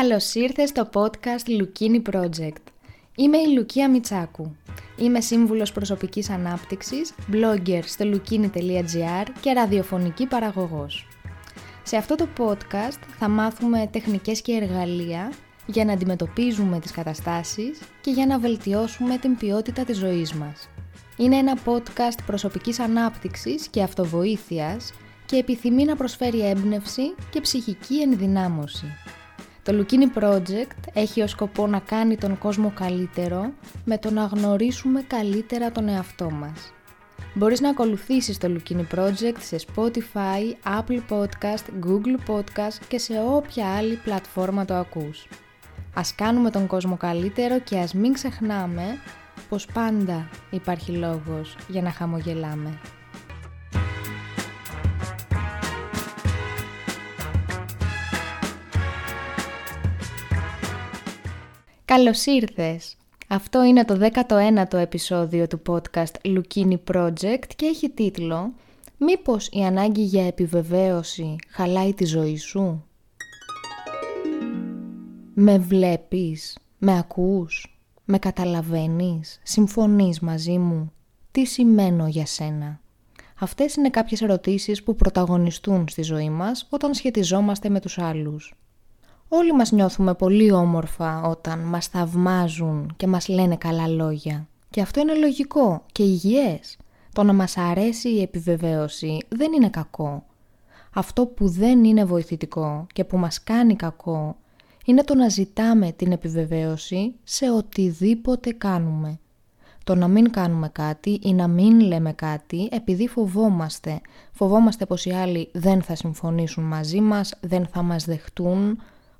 Καλώς ήρθες στο podcast Lukini Project. Είμαι η Λουκία Μιτσάκου. Είμαι σύμβουλος προσωπικής ανάπτυξης, blogger στο lukini.gr και ραδιοφωνική παραγωγός. Σε αυτό το podcast θα μάθουμε τεχνικές και εργαλεία για να αντιμετωπίζουμε τις καταστάσεις και για να βελτιώσουμε την ποιότητα της ζωής μας. Είναι ένα podcast προσωπικής ανάπτυξης και αυτοβοήθειας και επιθυμεί να προσφέρει έμπνευση και ψυχική ενδυνάμωση. Το Lukini Project έχει ως σκοπό να κάνει τον κόσμο καλύτερο με το να γνωρίσουμε καλύτερα τον εαυτό μας. Μπορείς να ακολουθήσεις το Lukini Project σε Spotify, Apple Podcast, Google Podcast και σε όποια άλλη πλατφόρμα το ακούς. Ας κάνουμε τον κόσμο καλύτερο και ας μην ξεχνάμε πως πάντα υπάρχει λόγος για να χαμογελάμε. Καλώς ήρθες! Αυτό είναι το 19ο επεισόδιο του podcast Lukini Project και έχει τίτλο «Μήπως η ανάγκη για επιβεβαίωση χαλάει τη ζωή σου» Με βλέπεις, με ακούς, με καταλαβαίνεις, συμφωνείς μαζί μου. Τι σημαίνω για σένα; Αυτές είναι κάποιες ερωτήσεις που πρωταγωνιστούν στη ζωή μας όταν σχετιζόμαστε με τους άλλους. Όλοι μας νιώθουμε πολύ όμορφα όταν μας θαυμάζουν και μας λένε καλά λόγια. Και αυτό είναι λογικό και υγιές. Το να μας αρέσει η επιβεβαίωση δεν είναι κακό. Αυτό που δεν είναι βοηθητικό και που μας κάνει κακό είναι το να ζητάμε την επιβεβαίωση σε οτιδήποτε κάνουμε. Το να μην κάνουμε κάτι ή να μην λέμε κάτι επειδή φοβόμαστε. Φοβόμαστε πως οι άλλοι δεν θα συμφωνήσουν μαζί μας, δεν θα μας δεχτούν,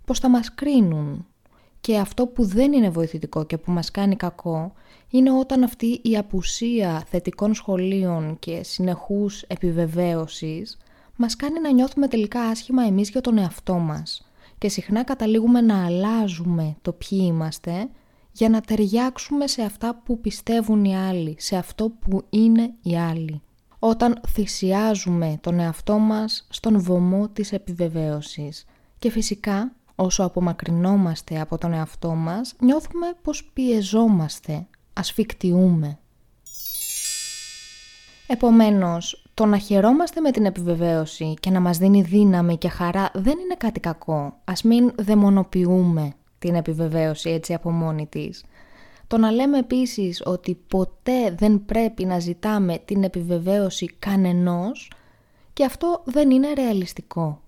πως θα μας κρίνουν. Και αυτό που δεν είναι βοηθητικό και που μας κάνει κακό είναι όταν αυτή η απουσία θετικών σχολείων και συνεχούς επιβεβαίωσης μας κάνει να νιώθουμε τελικά άσχημα εμείς για τον εαυτό μας και συχνά καταλήγουμε να αλλάζουμε το ποιοι είμαστε για να ταιριάξουμε σε αυτά που πιστεύουν οι άλλοι, σε αυτό που είναι οι άλλοι. Όταν θυσιάζουμε τον εαυτό μας στον βωμό της επιβεβαίωσης. Και φυσικά, όσο απομακρυνόμαστε από τον εαυτό μας, νιώθουμε πως πιεζόμαστε, ασφικτιούμε. Επομένως, το να χαιρόμαστε με την επιβεβαίωση και να μας δίνει δύναμη και χαρά δεν είναι κάτι κακό. Ας μην δαιμονοποιούμε την επιβεβαίωση έτσι από μόνη της. Το να λέμε επίσης ότι ποτέ δεν πρέπει να ζητάμε την επιβεβαίωση κανενός και αυτό δεν είναι ρεαλιστικό.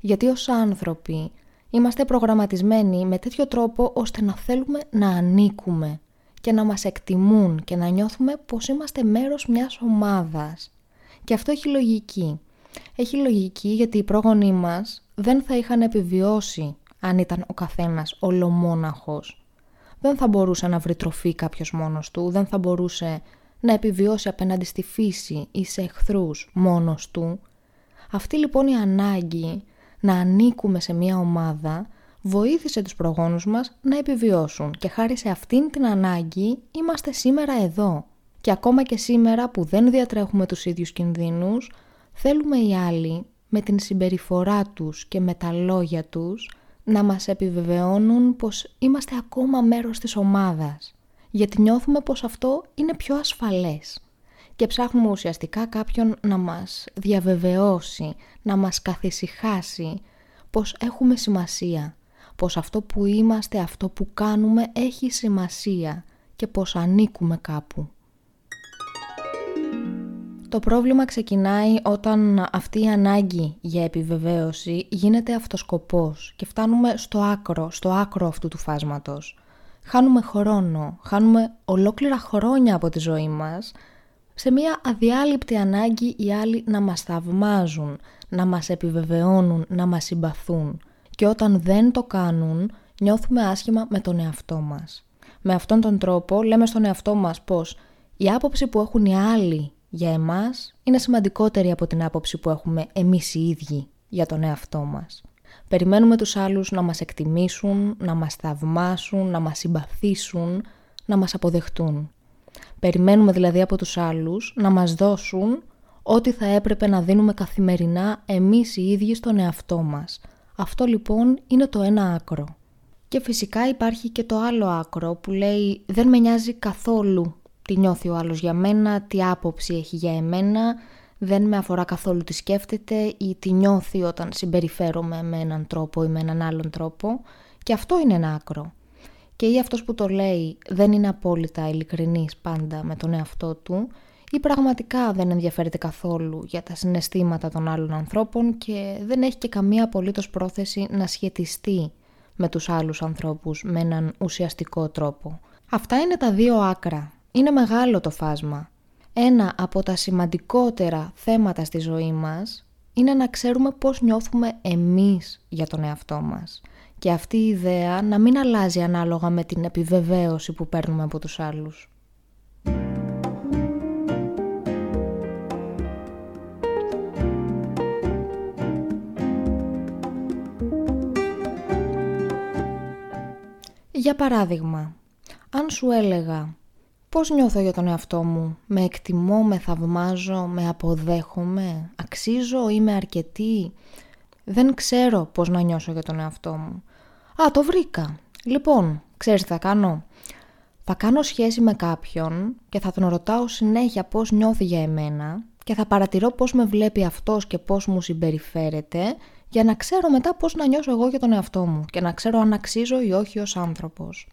Γιατί ως άνθρωποι είμαστε προγραμματισμένοι με τέτοιο τρόπο ώστε να θέλουμε να ανήκουμε και να μας εκτιμούν και να νιώθουμε πως είμαστε μέρος μιας ομάδας. Και αυτό έχει λογική. Έχει λογική γιατί οι πρόγονοί μας δεν θα είχαν επιβιώσει αν ήταν ο καθένας ολομόναχος. Δεν θα μπορούσε να βρει τροφή κάποιος μόνος του, δεν θα μπορούσε να επιβιώσει απέναντι στη φύση ή σε εχθρούς μόνος του. Αυτή λοιπόν η ανάγκη να ανήκουμε σε μια ομάδα βοήθησε τους προγόνους μας να επιβιώσουν. Και χάρη σε αυτήν την ανάγκη είμαστε σήμερα εδώ. Και ακόμα και σήμερα που δεν διατρέχουμε τους ίδιους κινδύνους, θέλουμε οι άλλοι με την συμπεριφορά τους και με τα λόγια τους να μας επιβεβαιώνουν πως είμαστε ακόμα μέρος της ομάδας, γιατί νιώθουμε πως αυτό είναι πιο ασφαλές και ψάχνουμε ουσιαστικά κάποιον να μας διαβεβαιώσει, να μας καθησυχάσει πως έχουμε σημασία, πως αυτό που είμαστε, αυτό που κάνουμε έχει σημασία και πως ανήκουμε κάπου. Το πρόβλημα ξεκινάει όταν αυτή η ανάγκη για επιβεβαίωση γίνεται αυτοσκοπός και φτάνουμε στο άκρο, στο άκρο αυτού του φάσματος. Χάνουμε χρόνο, χάνουμε ολόκληρα χρόνια από τη ζωή μας σε μια αδιάλειπτη ανάγκη οι άλλοι να μας θαυμάζουν, να μας επιβεβαιώνουν, να μας συμπαθούν. Και όταν δεν το κάνουν, νιώθουμε άσχημα με τον εαυτό μας. Με αυτόν τον τρόπο λέμε στον εαυτό μας πως η άποψη που έχουν οι άλλοι για εμάς είναι σημαντικότερη από την άποψη που έχουμε εμείς οι ίδιοι για τον εαυτό μας. Περιμένουμε τους άλλους να μας εκτιμήσουν, να μας θαυμάσουν, να μας συμπαθήσουν, να μας αποδεχτούν. Περιμένουμε δηλαδή από τους άλλους να μας δώσουν ό,τι θα έπρεπε να δίνουμε καθημερινά εμείς οι ίδιοι στον εαυτό μας. Αυτό λοιπόν είναι το ένα άκρο. Και φυσικά υπάρχει και το άλλο άκρο που λέει δεν με νοιάζει καθόλου τι νιώθει ο άλλος για μένα, τι άποψη έχει για εμένα, δεν με αφορά καθόλου τι σκέφτεται ή τι νιώθει όταν συμπεριφέρομαι με έναν τρόπο ή με έναν άλλον τρόπο και αυτό είναι ένα άκρο. Και ή αυτός που το λέει δεν είναι απόλυτα ειλικρινής πάντα με τον εαυτό του ή πραγματικά δεν ενδιαφέρεται καθόλου για τα συναισθήματα των άλλων ανθρώπων και δεν έχει και καμία απολύτως πρόθεση να σχετιστεί με τους άλλους ανθρώπους με έναν ουσιαστικό τρόπο. Αυτά είναι τα δύο άκρα. Είναι μεγάλο το φάσμα. Ένα από τα σημαντικότερα θέματα στη ζωή μας είναι να ξέρουμε πώς νιώθουμε εμείς για τον εαυτό μας. Και αυτή η ιδέα να μην αλλάζει ανάλογα με την επιβεβαίωση που παίρνουμε από τους άλλους. Για παράδειγμα, αν σου έλεγα πώς νιώθω για τον εαυτό μου, με εκτιμώ, με θαυμάζω, με αποδέχομαι, αξίζω, είμαι αρκετή, δεν ξέρω πώς να νιώσω για τον εαυτό μου. Α, το βρήκα. Λοιπόν, ξέρεις τι θα κάνω; Θα κάνω σχέση με κάποιον και θα τον ρωτάω συνέχεια πώς νιώθει για εμένα και θα παρατηρώ πώς με βλέπει αυτός και πώς μου συμπεριφέρεται για να ξέρω μετά πώς να νιώσω εγώ για τον εαυτό μου και να ξέρω αν αξίζω ή όχι ως άνθρωπος.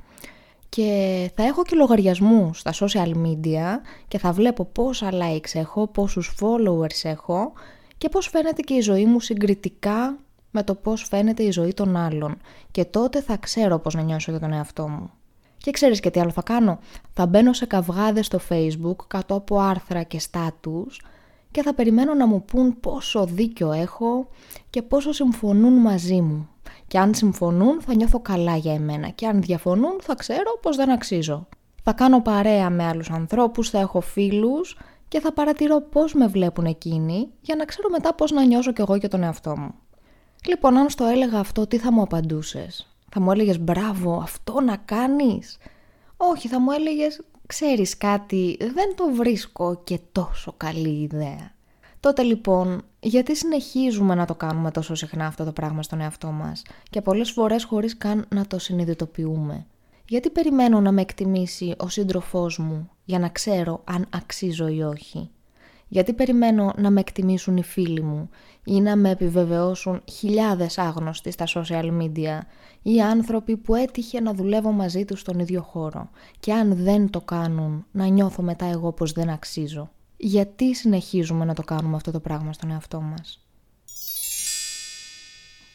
Και θα έχω και λογαριασμούς στα social media και θα βλέπω πόσα likes έχω, πόσους followers έχω και πώς φαίνεται και η ζωή μου συγκριτικά με το πώς φαίνεται η ζωή των άλλων. Και τότε θα ξέρω πώς να νιώσω για τον εαυτό μου. Και ξέρεις και τι άλλο θα κάνω. Θα μπαίνω σε καυγάδες στο facebook κάτω από άρθρα και στάτους και θα περιμένω να μου πούν πόσο δίκιο έχω και πόσο συμφωνούν μαζί μου. Και αν συμφωνούν θα νιώθω καλά για εμένα και αν διαφωνούν θα ξέρω πως δεν αξίζω. Θα κάνω παρέα με άλλους ανθρώπους, θα έχω φίλους και θα παρατηρώ πώς με βλέπουν εκείνοι για να ξέρω μετά πώς να νιώσω κι εγώ για τον εαυτό μου. Λοιπόν, αν στο έλεγα αυτό, τι θα μου απαντούσες; Θα μου έλεγες μπράβο, αυτό να κάνεις. Όχι, θα μου έλεγες ξέρεις κάτι, δεν το βρίσκω και τόσο καλή ιδέα. Τότε λοιπόν, γιατί συνεχίζουμε να το κάνουμε τόσο συχνά αυτό το πράγμα στον εαυτό μας και πολλές φορές χωρίς καν να το συνειδητοποιούμε; Γιατί περιμένω να με εκτιμήσει ο σύντροφός μου για να ξέρω αν αξίζω ή όχι; Γιατί περιμένω να με εκτιμήσουν οι φίλοι μου ή να με επιβεβαιώσουν χιλιάδες άγνωστοι στα social media ή άνθρωποι που έτυχε να δουλεύω μαζί τους στον ίδιο χώρο και αν δεν το κάνουν να νιώθω μετά εγώ πως δεν αξίζω. Γιατί συνεχίζουμε να το κάνουμε αυτό το πράγμα στον εαυτό μας;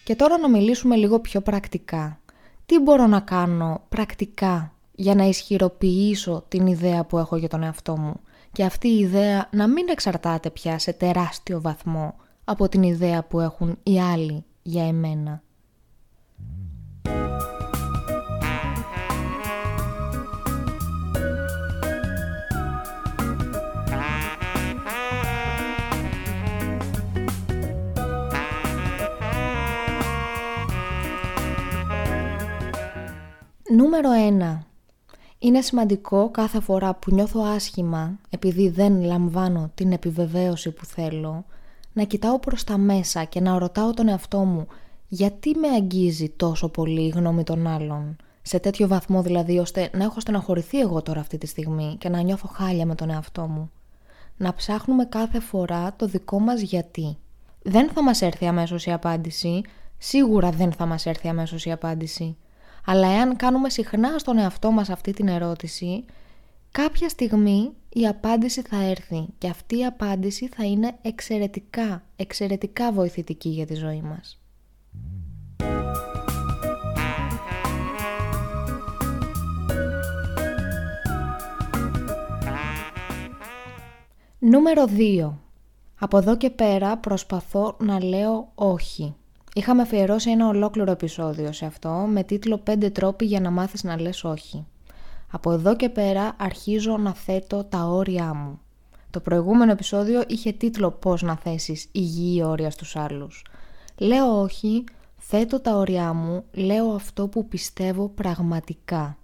Και τώρα να μιλήσουμε λίγο πιο πρακτικά. Τι μπορώ να κάνω πρακτικά για να ισχυροποιήσω την ιδέα που έχω για τον εαυτό μου; Και αυτή η ιδέα να μην εξαρτάται πια σε τεράστιο βαθμό από την ιδέα που έχουν οι άλλοι για εμένα. Νούμερο 1. Είναι σημαντικό κάθε φορά που νιώθω άσχημα επειδή δεν λαμβάνω την επιβεβαίωση που θέλω να κοιτάω προς τα μέσα και να ρωτάω τον εαυτό μου γιατί με αγγίζει τόσο πολύ η γνώμη των άλλων; Σε τέτοιο βαθμό δηλαδή ώστε να έχω στεναχωρηθεί εγώ τώρα αυτή τη στιγμή και να νιώθω χάλια με τον εαυτό μου. Να ψάχνουμε κάθε φορά το δικό μας γιατί. Δεν θα μας έρθει αμέσως η απάντηση, σίγουρα δεν θα μας έρθει αμέσως η απάντηση. Αλλά εάν κάνουμε συχνά στον εαυτό μας αυτή την ερώτηση, κάποια στιγμή η απάντηση θα έρθει και αυτή η απάντηση θα είναι εξαιρετικά, εξαιρετικά βοηθητική για τη ζωή μας. Νούμερο 2. Από εδώ και πέρα προσπαθώ να λέω όχι. Είχαμε αφιερώσει ένα ολόκληρο επεισόδιο σε αυτό με τίτλο «5 τρόποι για να μάθεις να λες όχι». Από εδώ και πέρα αρχίζω να θέτω τα όρια μου. Το προηγούμενο επεισόδιο είχε τίτλο «Πώς να θέσεις υγιή όρια στους άλλους». Λέω όχι, θέτω τα όρια μου, λέω αυτό που πιστεύω πραγματικά.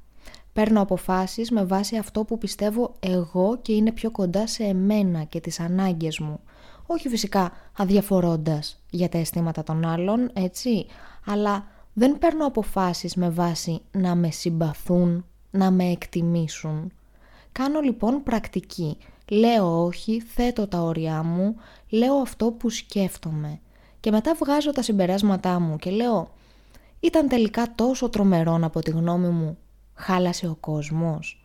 Παίρνω αποφάσεις με βάση αυτό που πιστεύω εγώ και είναι πιο κοντά σε εμένα και τις ανάγκες μου όχι φυσικά αδιαφορώντας για τα αισθήματα των άλλων, έτσι, αλλά δεν παίρνω αποφάσεις με βάση να με συμπαθούν, να με εκτιμήσουν. Κάνω λοιπόν πρακτική. Λέω όχι, θέτω τα όρια μου, λέω αυτό που σκέφτομαι. Και μετά βγάζω τα συμπεράσματά μου και λέω «Ήταν τελικά τόσο τρομερό από τη γνώμη μου, χάλασε ο κόσμος».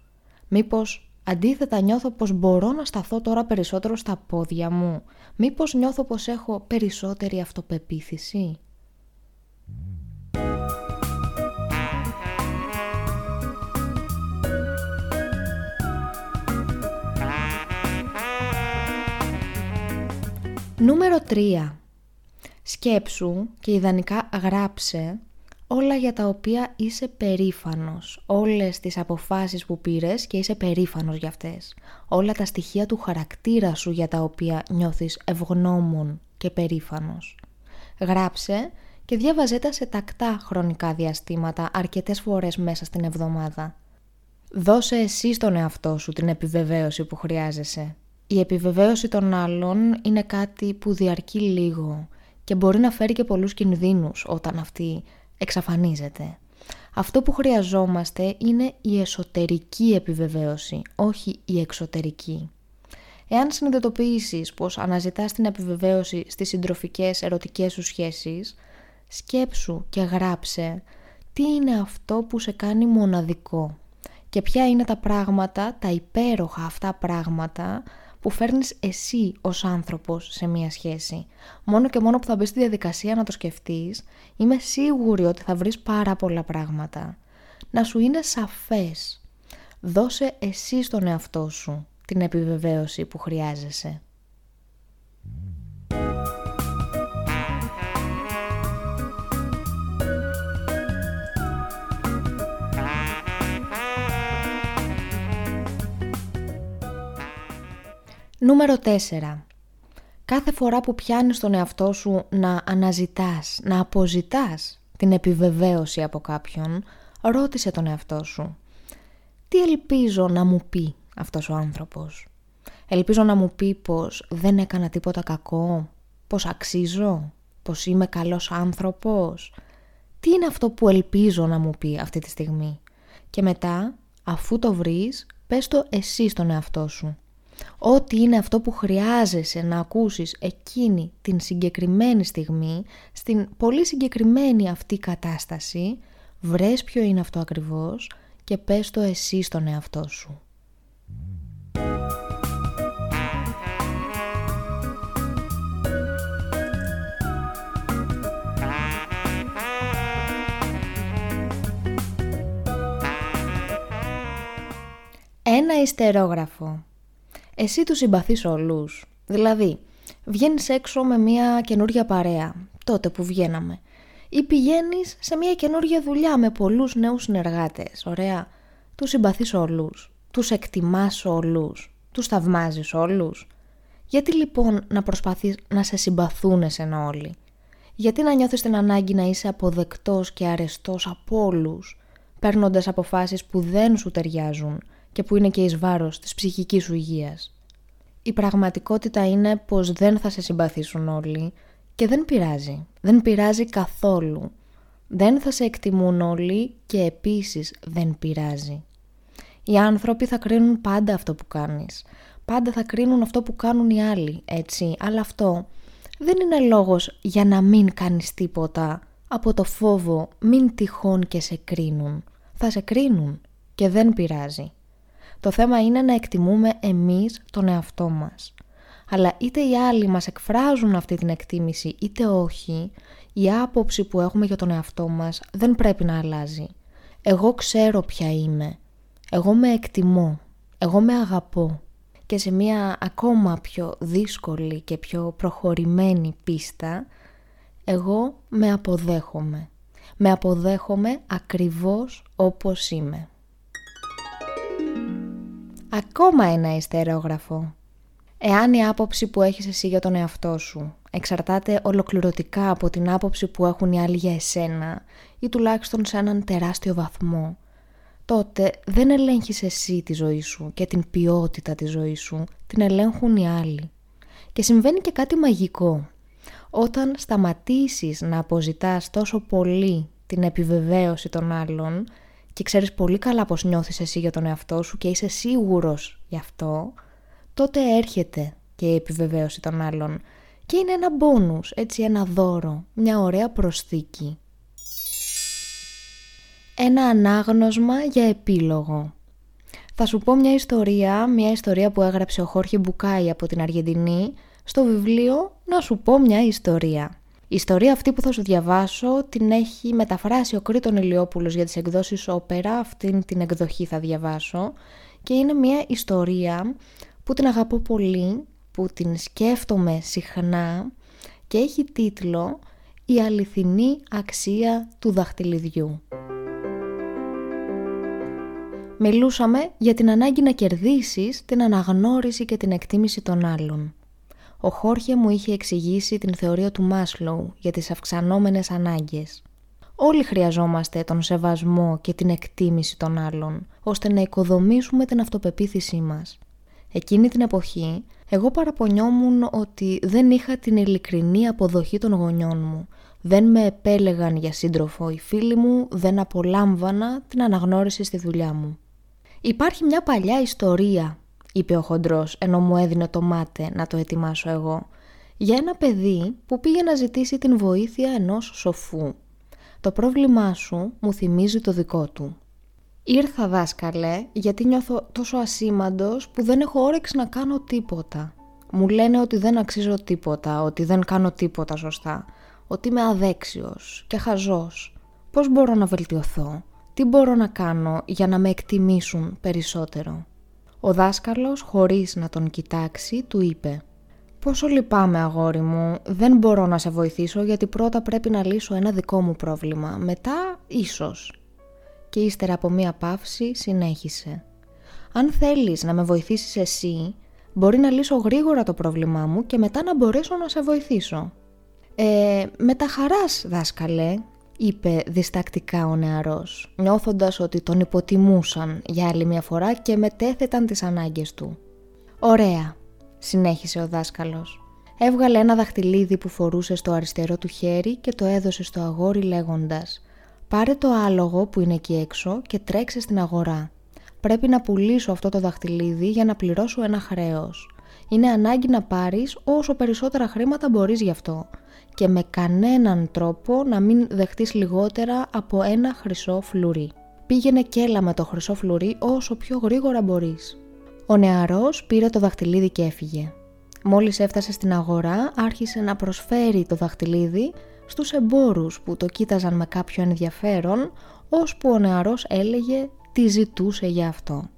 Μήπως αντίθετα νιώθω πως μπορώ να σταθώ τώρα περισσότερο στα πόδια μου. Μήπως νιώθω πως έχω περισσότερη αυτοπεποίθηση; Νούμερο 3. Σκέψου και ιδανικά γράψε όλα για τα οποία είσαι περήφανος. Όλες τις αποφάσεις που πήρες και είσαι περήφανος για αυτές. Όλα τα στοιχεία του χαρακτήρα σου για τα οποία νιώθεις ευγνώμων και περήφανος. Γράψε και διάβαζέ τα σε τακτά χρονικά διαστήματα αρκετές φορές μέσα στην εβδομάδα. Δώσε εσύ στον εαυτό σου την επιβεβαίωση που χρειάζεσαι. Η επιβεβαίωση των άλλων είναι κάτι που διαρκεί λίγο και μπορεί να φέρει και πολλούς κινδύνους όταν αυτή εξαφανίζεται. Αυτό που χρειαζόμαστε είναι η εσωτερική επιβεβαίωση, όχι η εξωτερική. Εάν συνειδητοποιήσεις πως αναζητάς την επιβεβαίωση στις συντροφικές ερωτικές σου σχέσεις, σκέψου και γράψε τι είναι αυτό που σε κάνει μοναδικό και ποια είναι τα πράγματα, τα υπέροχα αυτά πράγματα που φέρνεις εσύ ως άνθρωπος σε μία σχέση. Μόνο και μόνο που θα μπεις στη διαδικασία να το σκεφτείς, είμαι σίγουρη ότι θα βρεις πάρα πολλά πράγματα. Να σου είναι σαφές. Δώσε εσύ στον εαυτό σου την επιβεβαίωση που χρειάζεσαι. Νούμερο 4. Κάθε φορά που πιάνεις τον εαυτό σου να αναζητάς, να αποζητάς την επιβεβαίωση από κάποιον, ρώτησε τον εαυτό σου. Τι ελπίζω να μου πει αυτός ο άνθρωπος; Ελπίζω να μου πει πως δεν έκανα τίποτα κακό, πως αξίζω, πως είμαι καλός άνθρωπος; Τι είναι αυτό που ελπίζω να μου πει αυτή τη στιγμή; Και μετά, αφού το βρεις, πες το εσύ στον εαυτό σου. Ό,τι είναι αυτό που χρειάζεσαι να ακούσεις εκείνη την συγκεκριμένη στιγμή, στην πολύ συγκεκριμένη αυτή κατάσταση, βρες ποιο είναι αυτό ακριβώς και πες το εσύ στον εαυτό σου. Ένα ιστερόγραφο εσύ τους συμπαθείς όλους. Δηλαδή, βγαίνεις έξω με μια καινούργια παρέα, τότε που βγαίναμε. Ή πηγαίνεις σε μια καινούργια δουλειά με πολλούς νέους συνεργάτες. Ωραία. Τους συμπαθείς όλους. Τους εκτιμάς όλους. Τους θαυμάζεις όλους. Γιατί λοιπόν να προσπαθείς να σε συμπαθούν εσένα όλοι; Γιατί να νιώθεις την ανάγκη να είσαι αποδεκτός και αρεστός από όλους, παίρνοντας αποφάσεις που δεν σου ταιριάζουν; Και που είναι και εις βάρος της ψυχικής σου υγείας. Η πραγματικότητα είναι πως δεν θα σε συμπαθήσουν όλοι και δεν πειράζει. Δεν πειράζει καθόλου. Δεν θα σε εκτιμούν όλοι και επίσης δεν πειράζει. Οι άνθρωποι θα κρίνουν πάντα αυτό που κάνεις. Πάντα θα κρίνουν αυτό που κάνουν οι άλλοι, έτσι. Αλλά αυτό δεν είναι λόγος για να μην κάνεις τίποτα από το φόβο μην τυχόν και σε κρίνουν. Θα σε κρίνουν και δεν πειράζει. Το θέμα είναι να εκτιμούμε εμείς τον εαυτό μας. Αλλά είτε οι άλλοι μας εκφράζουν αυτή την εκτίμηση είτε όχι, η άποψη που έχουμε για τον εαυτό μας δεν πρέπει να αλλάζει. Εγώ ξέρω ποια είμαι. Εγώ με εκτιμώ. Εγώ με αγαπώ. Και σε μια ακόμα πιο δύσκολη και πιο προχωρημένη πίστα, εγώ με αποδέχομαι. Με αποδέχομαι ακριβώς όπως είμαι. Ακόμα ένα ιστερόγραφο. Εάν η άποψη που έχεις εσύ για τον εαυτό σου εξαρτάται ολοκληρωτικά από την άποψη που έχουν οι άλλοι για εσένα ή τουλάχιστον σε έναν τεράστιο βαθμό, τότε δεν ελέγχεις εσύ τη ζωή σου και την ποιότητα της ζωής σου, την ελέγχουν οι άλλοι. Και συμβαίνει και κάτι μαγικό. Όταν σταματήσεις να αποζητάς τόσο πολύ την επιβεβαίωση των άλλων και ξέρεις πολύ καλά πως νιώθεις εσύ για τον εαυτό σου και είσαι σίγουρος γι' αυτό, τότε έρχεται και η επιβεβαίωση των άλλων και είναι ένα μπόνους, έτσι ένα δώρο, μια ωραία προσθήκη. Ένα ανάγνωσμα για επίλογο. Θα σου πω μια ιστορία, μια ιστορία που έγραψε ο Χόρχε Μπουκάη από την Αργεντινή στο βιβλίο «Να σου πω μια ιστορία». Η ιστορία αυτή που θα σου διαβάσω την έχει μεταφράσει ο Κρήτον Ηλιόπουλος για τις εκδόσεις όπερα, αυτήν την εκδοχή θα διαβάσω και είναι μια ιστορία που την αγαπώ πολύ, που την σκέφτομαι συχνά και έχει τίτλο «Η αληθινή αξία του δαχτυλιδιού». Μιλούσαμε για την ανάγκη να κερδίσεις την αναγνώριση και την εκτίμηση των άλλων. Ο Χόρχε μου είχε εξηγήσει την θεωρία του Μάσλοου για τις αυξανόμενες ανάγκες. Όλοι χρειαζόμαστε τον σεβασμό και την εκτίμηση των άλλων, ώστε να οικοδομήσουμε την αυτοπεποίθησή μας. Εκείνη την εποχή, εγώ παραπονιόμουν ότι δεν είχα την ειλικρινή αποδοχή των γονιών μου. Δεν με επέλεγαν για σύντροφο οι φίλοι μου, δεν απολάμβανα την αναγνώριση στη δουλειά μου. Υπάρχει μια παλιά ιστορία, είπε ο χοντρός ενώ μου έδινε το μάτε να το ετοιμάσω εγώ, για ένα παιδί που πήγε να ζητήσει την βοήθεια ενός σοφού. Το πρόβλημά σου μου θυμίζει το δικό του. Ήρθα δάσκαλε γιατί νιώθω τόσο ασήμαντος που δεν έχω όρεξη να κάνω τίποτα. Μου λένε ότι δεν αξίζω τίποτα, ότι δεν κάνω τίποτα σωστά, ότι είμαι αδέξιος και χαζός. Πώς μπορώ να βελτιωθώ, τι μπορώ να κάνω για να με εκτιμήσουν περισσότερο; Ο δάσκαλος, χωρίς να τον κοιτάξει, του είπε «Πόσο λυπάμαι αγόρι μου, δεν μπορώ να σε βοηθήσω γιατί πρώτα πρέπει να λύσω ένα δικό μου πρόβλημα, μετά ίσως». Και ύστερα από μία παύση συνέχισε «Αν θέλεις να με βοηθήσεις εσύ, μπορεί να λύσω γρήγορα το πρόβλημά μου και μετά να μπορέσω να σε βοηθήσω». «Ε, με τα χαράς δάσκαλε», είπε διστακτικά ο νεαρός, νιώθοντας ότι τον υποτιμούσαν για άλλη μια φορά και μετέθεταν τις ανάγκες του. «Ωραία», συνέχισε ο δάσκαλος. Έβγαλε ένα δαχτυλίδι που φορούσε στο αριστερό του χέρι και το έδωσε στο αγόρι λέγοντας «Πάρε το άλογο που είναι εκεί έξω και τρέξε στην αγορά. Πρέπει να πουλήσω αυτό το δαχτυλίδι για να πληρώσω ένα χρέος. Είναι ανάγκη να πάρεις όσο περισσότερα χρήματα μπορείς γι' αυτό και με κανέναν τρόπο να μην δεχτείς λιγότερα από ένα χρυσό φλουρί. Πήγαινε και έλα με το χρυσό φλουρί όσο πιο γρήγορα μπορείς. Ο νεαρός πήρε το δαχτυλίδι και έφυγε. Μόλις έφτασε στην αγορά άρχισε να προσφέρει το δαχτυλίδι στους εμπόρους που το κοίταζαν με κάποιο ενδιαφέρον ώσπου ο νεαρός έλεγε τι ζητούσε για αυτό.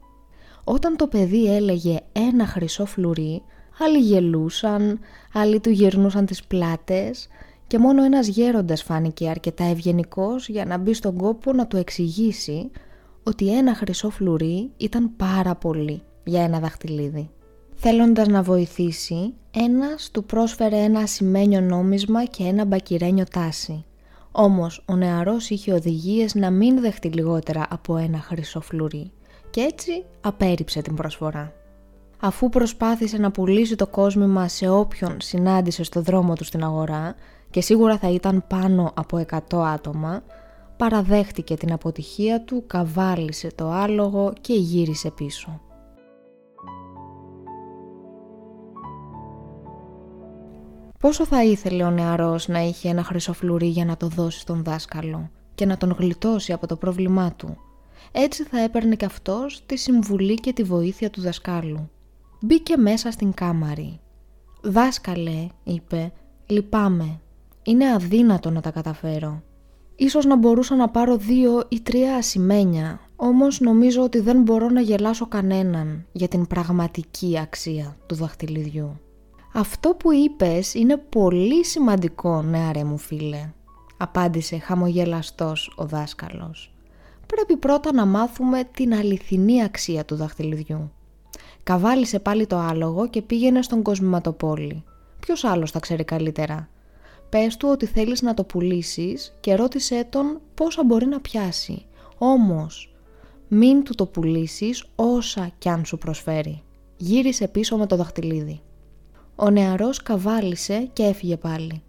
Όταν το παιδί έλεγε ένα χρυσό φλουρί Άλλοι γελούσαν, άλλοι του γυρνούσαν τις πλάτες και μόνο ένας γέροντας φάνηκε αρκετά ευγενικός για να μπει στον κόπο να του εξηγήσει ότι ένα χρυσό φλουρί ήταν πάρα πολύ για ένα δαχτυλίδι. Θέλοντας να βοηθήσει, ένας του πρόσφερε ένα ασημένιο νόμισμα και ένα μπακυρένιο τάση. Όμως ο νεαρός είχε οδηγίες να μην δεχτεί λιγότερα από ένα χρυσό φλουρί και έτσι απέρριψε την προσφορά αφού προσπάθησε να πουλήσει το κόσμημα σε όποιον συνάντησε στο δρόμο του στην αγορά και σίγουρα θα ήταν πάνω από 100 άτομα, παραδέχτηκε την αποτυχία του, καβάλισε το άλογο και γύρισε πίσω. Πόσο θα ήθελε ο νεαρός να είχε ένα χρυσοφλουρί για να το δώσει στον δάσκαλο και να τον γλιτώσει από το πρόβλημά του; Έτσι θα έπαιρνε και αυτός τη συμβουλή και τη βοήθεια του δασκάλου. Μπήκε μέσα στην κάμαρη. «Δάσκαλε», είπε, «λυπάμαι. Είναι αδύνατο να τα καταφέρω. Ίσως να μπορούσα να πάρω δύο ή τρία ασημένια, όμως νομίζω ότι δεν μπορώ να γελάσω κανέναν για την πραγματική αξία του δαχτυλιδιού». «Αυτό που είπες είναι πολύ σημαντικό, νεαρέ μου φίλε», απάντησε χαμογελαστός ο δάσκαλος. «Πρέπει πρώτα να μάθουμε την αληθινή αξία του δαχτυλιδιού. Καβάλισε πάλι το άλογο και πήγαινε στον κοσμηματοπόλη. Ποιος άλλος θα ξέρει καλύτερα; Πες του ότι θέλεις να το πουλήσεις και ρώτησέ τον πόσα μπορεί να πιάσει. Όμως, μην του το πουλήσεις όσα κι αν σου προσφέρει. Γύρισε πίσω με το δαχτυλίδι. Ο νεαρός καβάλισε και έφυγε πάλι.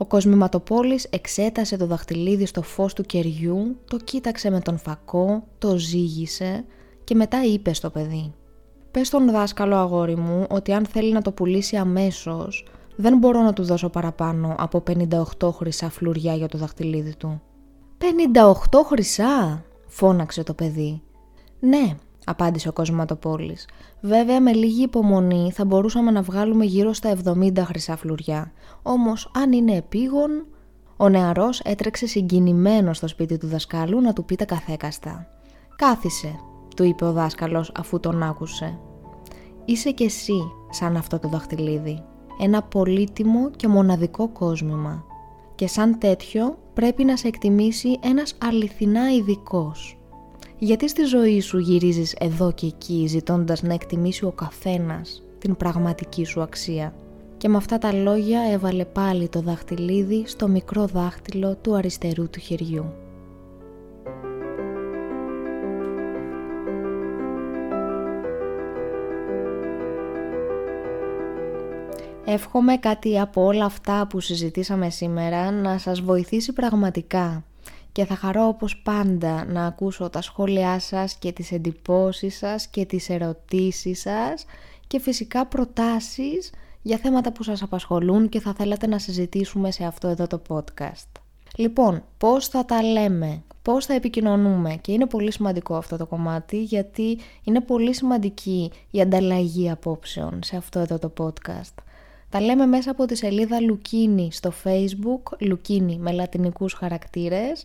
Ο κοσμηματοπόλης εξέτασε το δαχτυλίδι στο φως του κεριού, το κοίταξε με τον φακό, το ζήγησε και μετά είπε στο παιδί «Πες στον δάσκαλο αγόρι μου ότι αν θέλει να το πουλήσει αμέσως, δεν μπορώ να του δώσω παραπάνω από 58 χρυσά φλουριά για το δαχτυλίδι του». «58 χρυσά» φώναξε το παιδί. «Ναι», απάντησε ο κοσματοπόλης. «Βέβαια με λίγη υπομονή θα μπορούσαμε να βγάλουμε γύρω στα 70 χρυσά φλουριά. Όμως αν είναι επίγον...» Ο νεαρός έτρεξε συγκινημένος στο σπίτι του δασκάλου να του πει τα καθέκαστα. «Κάθισε», του είπε ο δάσκαλος αφού τον άκουσε. «Είσαι κι εσύ σαν αυτό το δαχτυλίδι. Ένα πολύτιμο και μοναδικό κόσμημα. Και σαν τέτοιο πρέπει να σε εκτιμήσει ένας αληθινά ειδικός. Γιατί στη ζωή σου γυρίζεις εδώ και εκεί ζητώντας να εκτιμήσει ο καθένας την πραγματική σου αξία; Και με αυτά τα λόγια έβαλε πάλι το δαχτυλίδι στο μικρό δάχτυλο του αριστερού του χεριού. Εύχομαι κάτι από όλα αυτά που συζητήσαμε σήμερα να σας βοηθήσει πραγματικά και θα χαρώ όπως πάντα να ακούσω τα σχόλιά σας και τις εντυπώσεις σας και τις ερωτήσεις σας και φυσικά προτάσεις για θέματα που σας απασχολούν και θα θέλατε να συζητήσουμε σε αυτό εδώ το podcast. Λοιπόν, πώς θα τα λέμε, πώς θα επικοινωνούμε και είναι πολύ σημαντικό αυτό το κομμάτι γιατί είναι πολύ σημαντική η ανταλλαγή απόψεων σε αυτό εδώ το podcast. Τα λέμε μέσα από τη σελίδα Λουκίνι στο facebook, Λουκίνι με λατινικούς χαρακτήρες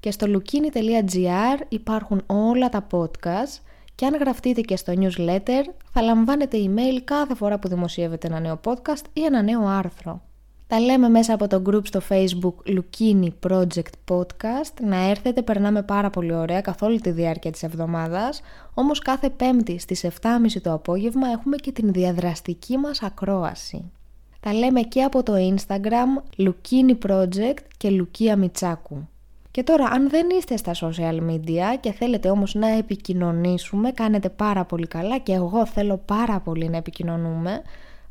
και στο lukini.gr υπάρχουν όλα τα podcast και αν γραφτείτε και στο newsletter θα λαμβάνετε email κάθε φορά που δημοσιεύετε ένα νέο podcast ή ένα νέο άρθρο. Τα λέμε μέσα από το group στο facebook Lukini Project Podcast. Να έρθετε, περνάμε πάρα πολύ ωραία καθ' όλη τη διάρκεια της εβδομάδας. Όμως κάθε πέμπτη στις 7.30 το απόγευμα έχουμε και την διαδραστική μας ακρόαση. Τα λέμε και από το Instagram Lukini Project και Λουκία Μιτσάκου. Και τώρα αν δεν είστε στα social media και θέλετε όμως να επικοινωνήσουμε, κάνετε πάρα πολύ καλά και εγώ θέλω πάρα πολύ να επικοινωνούμε,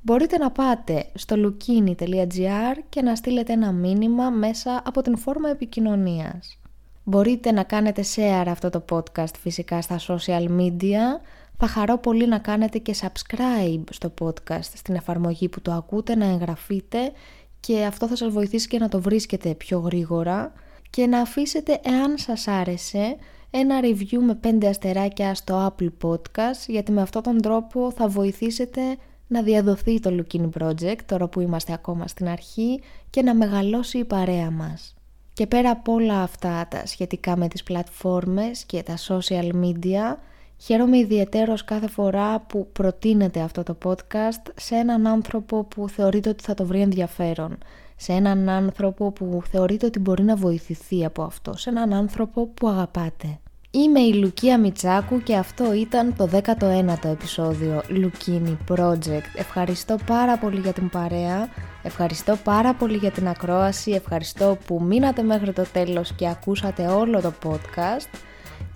μπορείτε να πάτε στο lukini.gr και να στείλετε ένα μήνυμα μέσα από την φόρμα επικοινωνίας. Μπορείτε να κάνετε share αυτό το podcast φυσικά στα social media, θα χαρώ πολύ να κάνετε και subscribe στο podcast, στην εφαρμογή που το ακούτε, να εγγραφείτε και αυτό θα σας βοηθήσει και να το βρίσκετε πιο γρήγορα και να αφήσετε εάν σας άρεσε ένα review με 5 αστεράκια στο Apple Podcast γιατί με αυτόν τον τρόπο θα βοηθήσετε να διαδοθεί το Looking Project τώρα που είμαστε ακόμα στην αρχή και να μεγαλώσει η παρέα μας. Και πέρα από όλα αυτά τα σχετικά με τις πλατφόρμες και τα social media Χαίρομαι ιδιαίτερος κάθε φορά που προτείνετε αυτό το podcast σε έναν άνθρωπο που θεωρείτε ότι θα το βρει ενδιαφέρον. Σε έναν άνθρωπο που θεωρείτε ότι μπορεί να βοηθηθεί από αυτό. Σε έναν άνθρωπο που αγαπάτε. Είμαι η Λουκία Μιτσάκου και αυτό ήταν το 19ο επεισόδιο Λουκίνι Project. Ευχαριστώ πάρα πολύ για την παρέα, ευχαριστώ πάρα πολύ για την ακρόαση, ευχαριστώ που μείνατε μέχρι το τέλος και ακούσατε όλο το podcast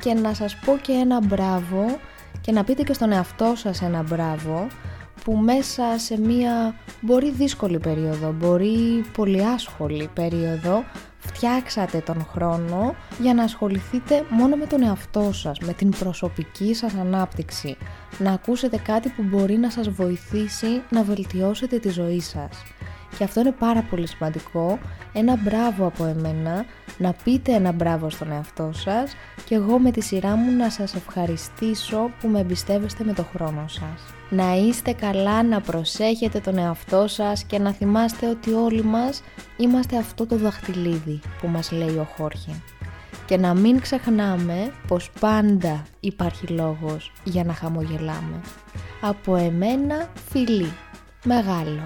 και να σας πω και ένα μπράβο και να πείτε και στον εαυτό σας ένα μπράβο που μέσα σε μία μπορεί δύσκολη περίοδο, μπορεί πολύ άσχολη περίοδο φτιάξατε τον χρόνο για να ασχοληθείτε μόνο με τον εαυτό σας, με την προσωπική σας ανάπτυξη, να ακούσετε κάτι που μπορεί να σας βοηθήσει να βελτιώσετε τη ζωή σας. Και αυτό είναι πάρα πολύ σημαντικό. Ένα μπράβο από εμένα, να πείτε ένα μπράβο στον εαυτό σας και εγώ με τη σειρά μου να σας ευχαριστήσω που με εμπιστεύεστε με το χρόνο σας. Να είστε καλά, να προσέχετε τον εαυτό σας και να θυμάστε ότι όλοι μας είμαστε αυτό το δαχτυλίδι που μας λέει ο Χόρχε. Και να μην ξεχνάμε πως πάντα υπάρχει λόγος για να χαμογελάμε. Από εμένα φιλί. Μεγάλο.